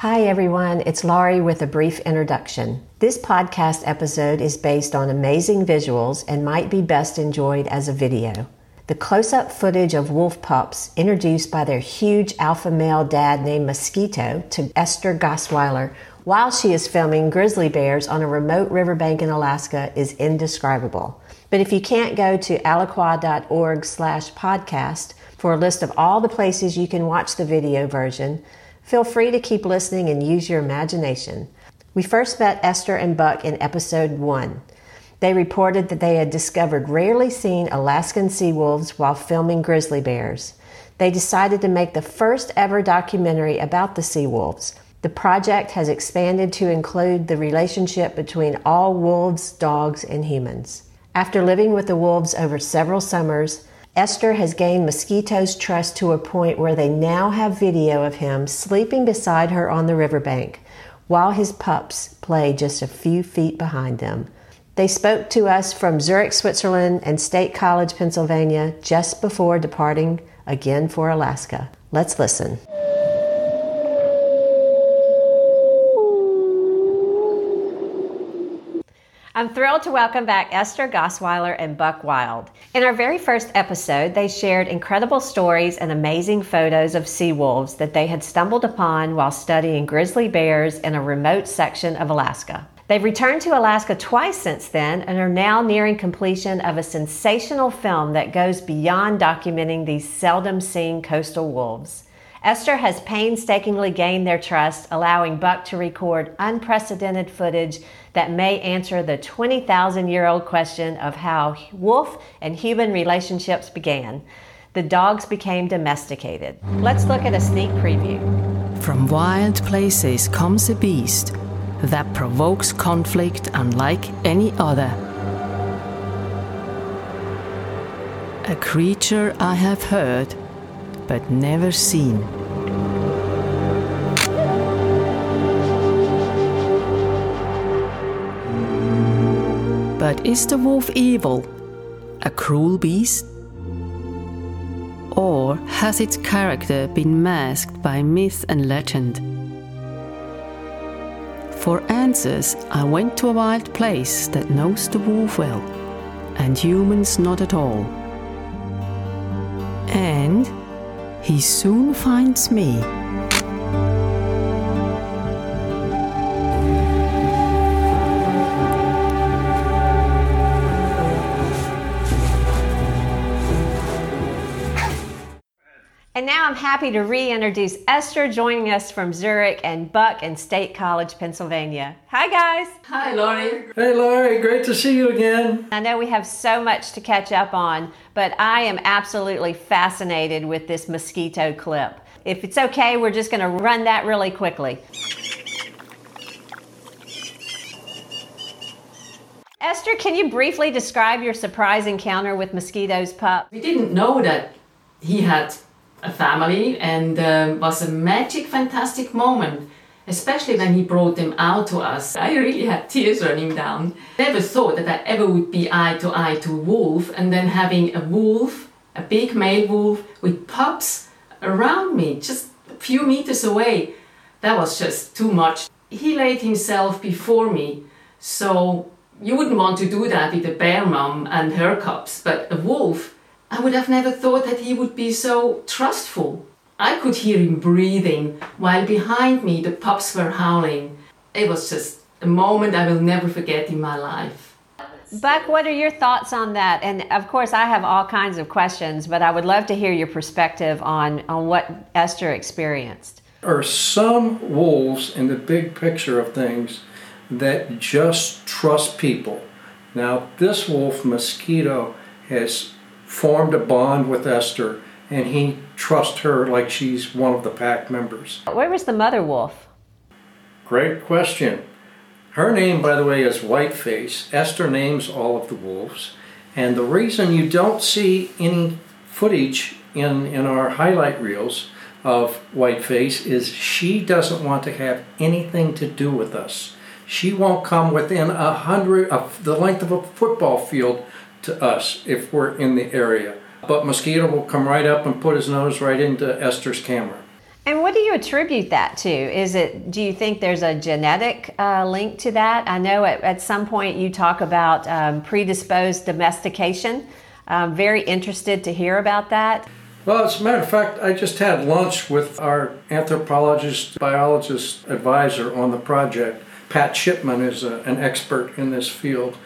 Hi, everyone. It's Laurie with a brief introduction. This podcast episode is based on amazing visuals and might be best enjoyed as a video. The close up footage of wolf pups introduced by their huge alpha male dad named Mosquito to Esther Gosweiler while she is filming grizzly bears on a remote riverbank in Alaska is indescribable. But if you can't go to alaqua.org slash podcast for a list of all the places you can watch the video version, feel free to keep listening and use your imagination. We first met Esther and Buck in episode one. They reported that they had discovered rarely seen Alaskan sea wolves while filming grizzly bears. They decided to make the first ever documentary about the sea wolves. The project has expanded to include the relationship between all wolves, dogs, and humans. After living with the wolves over several summers, Esther has gained Mosquito's trust to a point where they now have video of him sleeping beside her on the riverbank while his pups play just a few feet behind them. They spoke to us from Zurich, Switzerland and State College, Pennsylvania just before departing again for Alaska. Let's listen. I'm thrilled to welcome back Esther Gosweiler and Buck Wild. In our very first episode, they shared incredible stories and amazing photos of sea wolves that they had stumbled upon while studying grizzly bears in a remote section of Alaska. They've returned to Alaska twice since then and are now nearing completion of a sensational film that goes beyond documenting these seldom seen coastal wolves. Esther has painstakingly gained their trust, allowing Buck to record unprecedented footage that may answer the 20,000 year old question of how wolf and human relationships began. The dogs became domesticated. Let's look at a sneak preview. From wild places comes a beast that provokes conflict unlike any other. A creature I have heard but never seen. But is the wolf evil? A cruel beast? Or has its character been masked by myth and legend? For answers, I went to a wild place that knows the wolf well, and humans not at all. And he soon finds me. Happy to reintroduce Esther joining us from Zurich and Buck and State College, Pennsylvania. Hi, guys. Hi, Laurie. Hey, Laurie, great to see you again. I know we have so much to catch up on, but I am absolutely fascinated with this mosquito clip. If it's okay, we're just going to run that really quickly. Esther, can you briefly describe your surprise encounter with Mosquito's pup? We didn't know that he had a family and um, was a magic, fantastic moment, especially when he brought them out to us. I really had tears running down. Never thought that I ever would be eye to eye to wolf and then having a wolf, a big male wolf with pups around me, just a few meters away. That was just too much. He laid himself before me, so you wouldn't want to do that with a bear mom and her cubs, but a wolf I would have never thought that he would be so trustful. I could hear him breathing while behind me the pups were howling. It was just a moment I will never forget in my life. Buck, what are your thoughts on that? And of course, I have all kinds of questions, but I would love to hear your perspective on, on what Esther experienced. There are some wolves in the big picture of things that just trust people. Now, this wolf, Mosquito, has formed a bond with Esther, and he trusts her like she's one of the pack members. Where was the mother wolf? Great question. Her name, by the way, is Whiteface. Esther names all of the wolves. And the reason you don't see any footage in, in our highlight reels of Whiteface is she doesn't want to have anything to do with us. She won't come within a hundred of the length of a football field to us if we're in the area. But Mosquito will come right up and put his nose right into Esther's camera. And what do you attribute that to? Is it, do you think there's a genetic uh, link to that? I know at, at, some point you talk about um, predisposed domestication. I'm very interested to hear about that. Well, as a matter of fact, I just had lunch with our anthropologist, biologist advisor on the project. Pat Shipman is a, an expert in this field.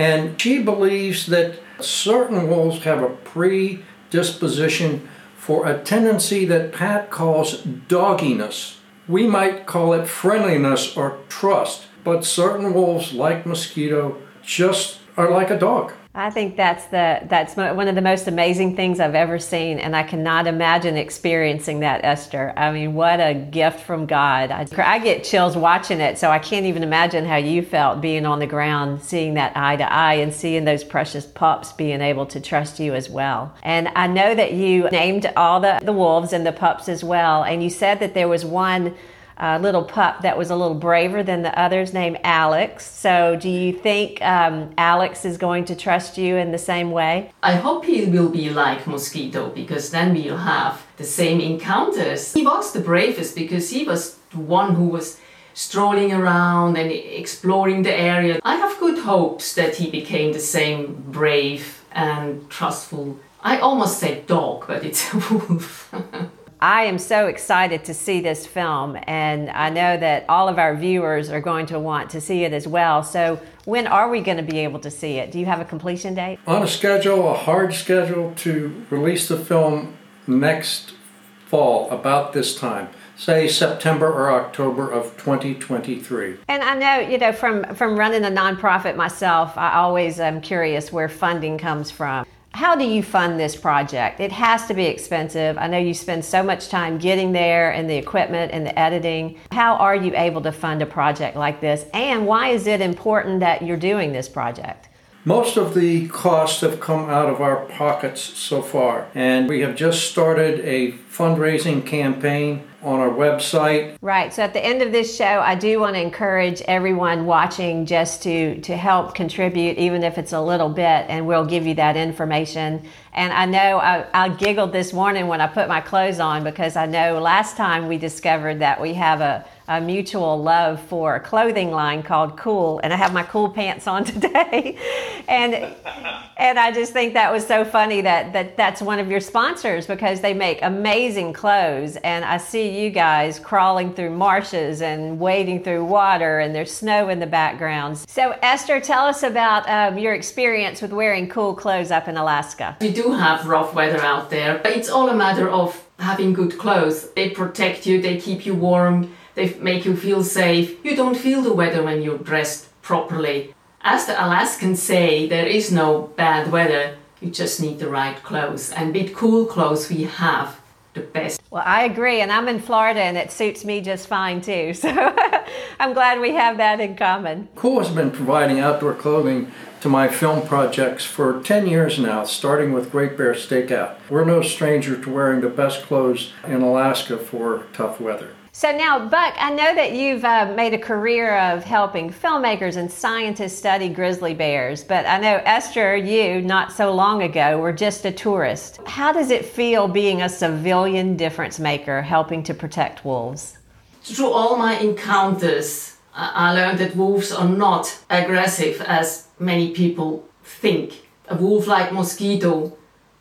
And she believes that certain wolves have a predisposition for a tendency that Pat calls dogginess. We might call it friendliness or trust, but certain wolves, like Mosquito, just are like a dog. I think that's the that's one of the most amazing things I've ever seen, and I cannot imagine experiencing that, Esther. I mean, what a gift from God! I, I, get chills watching it, so I can't even imagine how you felt being on the ground, seeing that eye to eye, and seeing those precious pups being able to trust you as well. And I know that you named all the the wolves and the pups as well, and you said that there was one uh, little pup that was a little braver than the others named Alex. So, do you think um, Alex is going to trust you in the same way? I hope he will be like Mosquito because then we'll have the same encounters. He was the bravest because he was the one who was strolling around and exploring the area. I have good hopes that he became the same brave and trustful. I almost said dog, but it's a wolf. I am so excited to see this film, and I know that all of our viewers are going to want to see it as well. So, when are we going to be able to see it? Do you have a completion date? On a schedule, a hard schedule to release the film next fall, about this time say September or October of 2023. And I know, you know, from from running a nonprofit myself, I always am curious where funding comes from. How do you fund this project? It has to be expensive. I know you spend so much time getting there and the equipment and the editing. How are you able to fund a project like this? And why is it important that you're doing this project? Most of the costs have come out of our pockets so far, and we have just started a fundraising campaign on our website. Right. So at the end of this show, I do want to encourage everyone watching just to to help contribute, even if it's a little bit, and we'll give you that information. And I know I, I giggled this morning when I put my clothes on because I know last time we discovered that we have a a mutual love for a clothing line called Kühl, and I have my Kühl pants on today, and and I just think that was so funny that that that's one of your sponsors because they make amazing clothes, and I see you guys crawling through marshes and wading through water, and there's snow in the background. So Esther, tell us about um, your experience with wearing Kühl clothes up in Alaska. We do have rough weather out there, but it's all a matter of having good clothes. They protect you, they keep you warm they make you feel safe. You don't feel the weather when you're dressed properly. As the Alaskans say, there is no bad weather. You just need the right clothes. And with Kühl clothes, we have the best. Well, I agree. And I'm in Florida and it suits me just fine too. So I'm glad we have that in common. Kühl has been providing outdoor clothing to my film projects for 10 years now, starting with Great Bear Stakeout. We're no stranger to wearing the best clothes in Alaska for tough weather. So now, Buck, I know that you've uh, made a career of helping filmmakers and scientists study grizzly bears, but I know Esther, you, not so long ago, were just a tourist. How does it feel being a civilian difference maker helping to protect wolves? Through all my encounters, I learned that wolves are not aggressive as many people think. A wolf like mosquito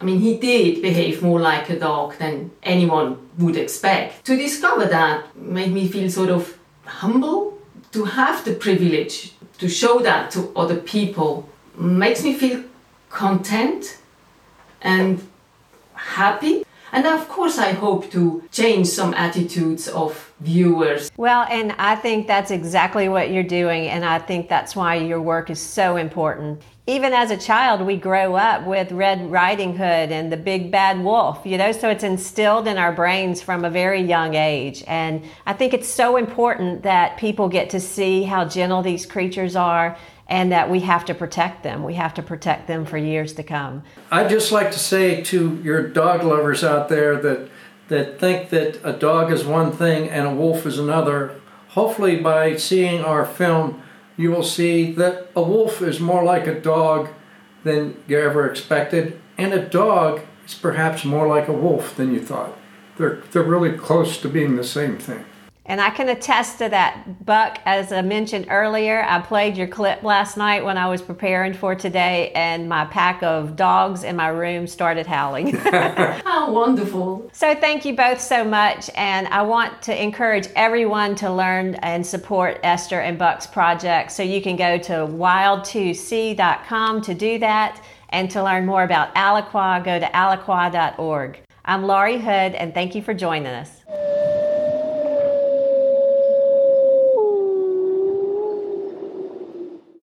I mean, he did behave more like a dog than anyone would expect. To discover that made me feel sort of humble. To have the privilege to show that to other people makes me feel content and happy. And of course, I hope to change some attitudes of viewers. Well, and I think that's exactly what you're doing, and I think that's why your work is so important. Even as a child, we grow up with Red Riding Hood and the Big Bad Wolf, you know, so it's instilled in our brains from a very young age. And I think it's so important that people get to see how gentle these creatures are and that we have to protect them. We have to protect them for years to come. I'd just like to say to your dog lovers out there that that think that a dog is one thing and a wolf is another. Hopefully, by seeing our film, you will see that a wolf is more like a dog than you ever expected, and a dog is perhaps more like a wolf than you thought. they're, they're really close to being the same thing. And I can attest to that, Buck. As I mentioned earlier, I played your clip last night when I was preparing for today, and my pack of dogs in my room started howling. How wonderful. so, thank you both so much. And I want to encourage everyone to learn and support Esther and Buck's project. So, you can go to wild2c.com to do that. And to learn more about Alaqua, go to alaqua.org. I'm Laurie Hood, and thank you for joining us.